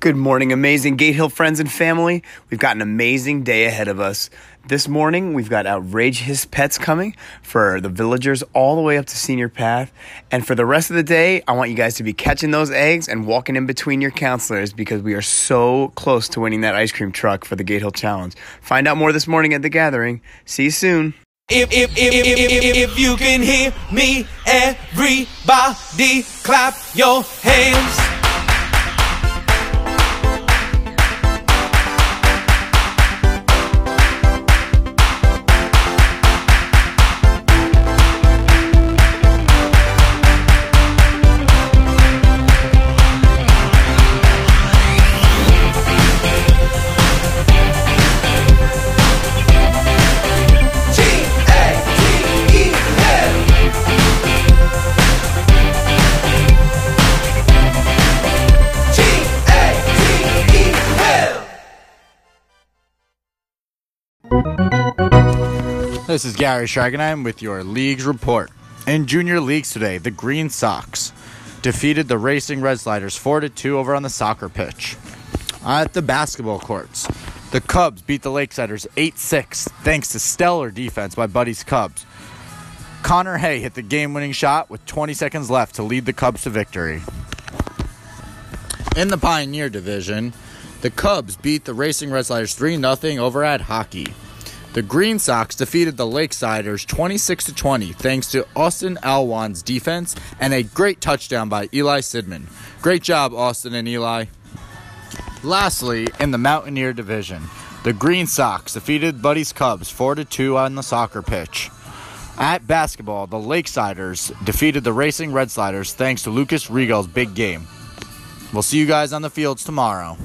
Good morning, amazing Gatehill friends and family. We've got an amazing day ahead of us. This morning, we've got OutrageHiss Pets coming for the villagers all the way up to Senior Path. And for the rest of the day, I want you guys to be catching those eggs and walking in between your counselors because we are so close to winning that ice cream truck for the Gatehill Challenge. Find out more this morning at the gathering. See you soon. If, if, if, if, if, if you can hear me, everybody clap your hands. This is Gary Schragenheim with your leagues report. In junior leagues today, the Green Sox defeated the Racing Red Sliders 4 2 over on the soccer pitch. At the basketball courts, the Cubs beat the Lakesiders 8 6 thanks to stellar defense by Buddy's Cubs. Connor Hay hit the game winning shot with 20 seconds left to lead the Cubs to victory. In the Pioneer Division, the Cubs beat the Racing Red Sliders 3 0 over at hockey. The Green Sox defeated the Lakesiders 26 20 thanks to Austin Alwan's defense and a great touchdown by Eli Sidman. Great job, Austin and Eli. Lastly, in the Mountaineer Division, the Green Sox defeated Buddy's Cubs 4 2 on the soccer pitch. At basketball, the Lakesiders defeated the Racing Red Sliders thanks to Lucas Regal's big game. We'll see you guys on the fields tomorrow.